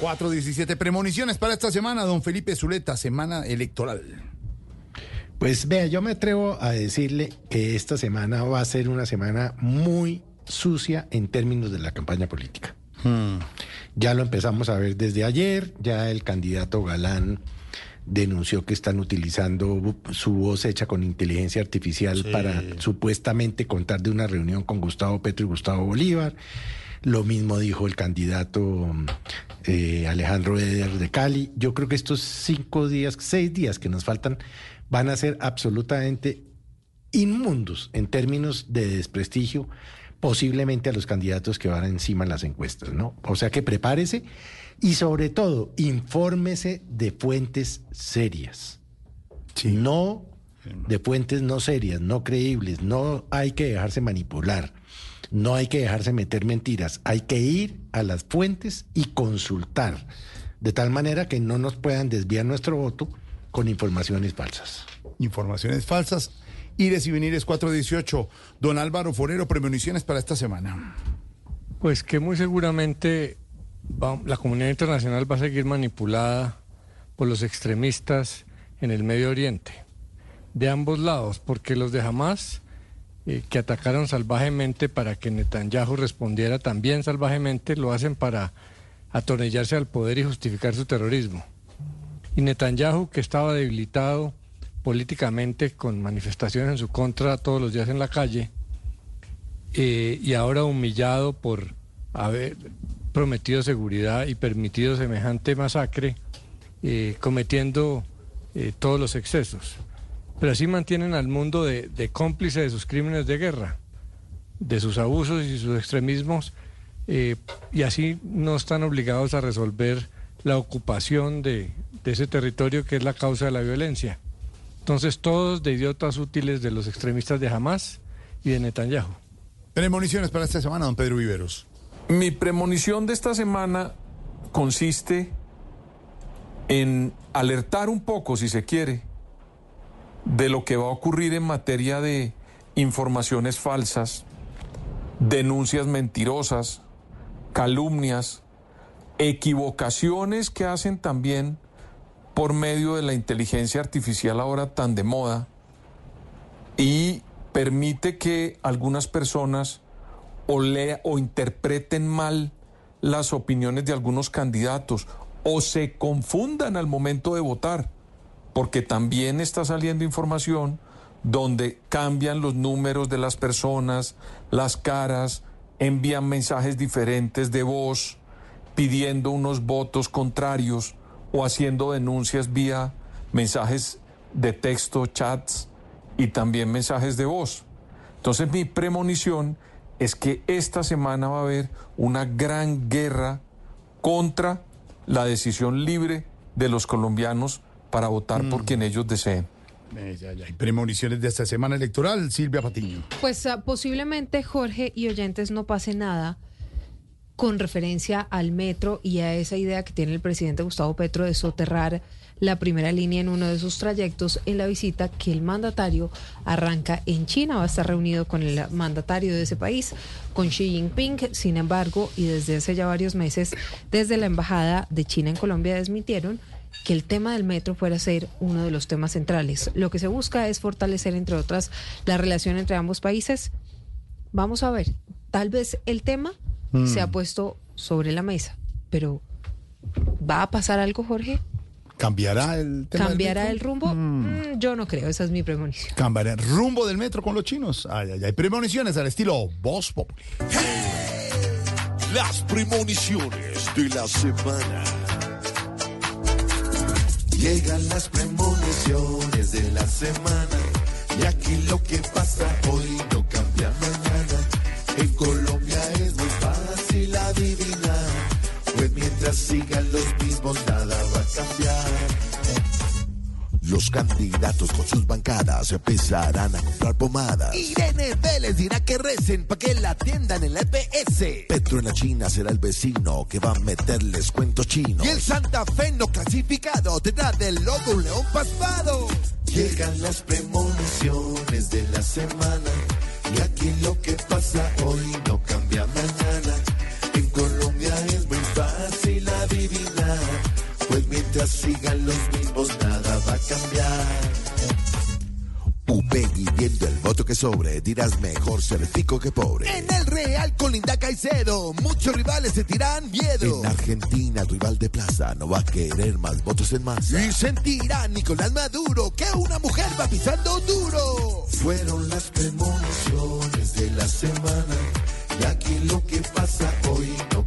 417 premoniciones para esta semana, don Felipe Zuleta, semana electoral. Pues vea, yo me atrevo a decirle que esta semana va a ser una semana muy sucia en términos de la campaña política. Ya lo empezamos a ver desde ayer, ya el candidato Galán denunció que están utilizando su voz hecha con inteligencia artificial para supuestamente contar de una reunión con Gustavo Petro y Gustavo Bolívar. Lo mismo dijo el candidato eh, Alejandro Eder de Cali. Yo creo que estos cinco días, seis días que nos faltan van a ser absolutamente inmundos en términos de desprestigio, posiblemente a los candidatos que van encima en las encuestas, ¿no? O sea que prepárese y sobre todo infórmese de fuentes serias. No de fuentes no serias, no creíbles, no hay que dejarse manipular. No hay que dejarse meter mentiras, hay que ir a las fuentes y consultar, de tal manera que no nos puedan desviar nuestro voto con informaciones falsas. Informaciones falsas. Y de si venir es 418. Don Álvaro Forero, premoniciones para esta semana. Pues que muy seguramente la comunidad internacional va a seguir manipulada por los extremistas en el Medio Oriente, de ambos lados, porque los de Hamas eh, que atacaron salvajemente para que Netanyahu respondiera también salvajemente, lo hacen para atornillarse al poder y justificar su terrorismo. Y Netanyahu, que estaba debilitado políticamente con manifestaciones en su contra todos los días en la calle, eh, y ahora humillado por haber prometido seguridad y permitido semejante masacre, eh, cometiendo todos los excesos pero así mantienen al mundo de, cómplice de sus crímenes de guerra, de sus abusos y sus extremismos, eh, y así no están obligados a resolver la ocupación de, ese territorio que es la causa de la violencia. Entonces, todos de idiotas útiles de los extremistas de Hamas y de Netanyahu. Premoniciones para esta semana, don Pedro Viveros. Mi premonición de esta semana consiste en alertar un poco, si se quiere, de lo que va a ocurrir en materia de informaciones falsas, denuncias mentirosas, calumnias, equivocaciones que hacen también por medio de la inteligencia artificial ahora tan de moda y permite que algunas personas o lea o interpreten mal las opiniones de algunos candidatos o se confundan al momento de votar porque también está saliendo información donde cambian los números de las personas, las caras, envían mensajes diferentes de voz, pidiendo unos votos contrarios o haciendo denuncias vía mensajes de texto, chats y también mensajes de voz. Entonces mi premonición es que esta semana va a haber una gran guerra contra la decisión libre de los colombianos para votar por mm. quien ellos deseen. Eh, ya, ya. Hay premoniciones de esta semana electoral, Silvia Patiño. Pues ah, posiblemente Jorge y oyentes no pase nada con referencia al metro y a esa idea que tiene el presidente Gustavo Petro de soterrar la primera línea en uno de sus trayectos en la visita que el mandatario arranca en China. Va a estar reunido con el mandatario de ese país, con Xi Jinping. Sin embargo, y desde hace ya varios meses, desde la Embajada de China en Colombia desmitieron que el tema del metro fuera a ser uno de los temas centrales. Lo que se busca es fortalecer, entre otras, la relación entre ambos países. Vamos a ver, tal vez el tema se ha mm. puesto sobre la mesa, pero ¿va a pasar algo, Jorge? ¿Cambiará el tema ¿Cambiará el rumbo? Mm. Mm, yo no creo, esa es mi premonición. ¿Cambiará el rumbo del metro con los chinos? Ay, ay, ay. Premoniciones al estilo Voz Populi. Las premoniciones de la semana. Llegan las premoniciones de la semana y aquí lo que pasa hoy no cambia mañana. Los candidatos con sus bancadas empezarán a comprar pomadas. Irene Vélez dirá que recen pa' que la atiendan en la EPS. Petro en la China será el vecino que va a meterles cuentos chinos. Y el Santa Fe no clasificado tendrá del logo un león pasmado. Llegan las premoniciones de la semana. Y aquí lo que pasa hoy no cambia mañana. En Colombia es muy fácil adivinar Mientras sigan los cambiar. Upegui viendo el voto que sobre, dirás mejor ser rico que pobre. En el Real con Linda Caicedo, muchos rivales se tiran miedo. En Argentina, el rival de plaza no va a querer más votos en masa. Y sentirá Nicolás Maduro que una mujer va pisando duro. Fueron las premoniciones de la semana y aquí lo que pasa hoy no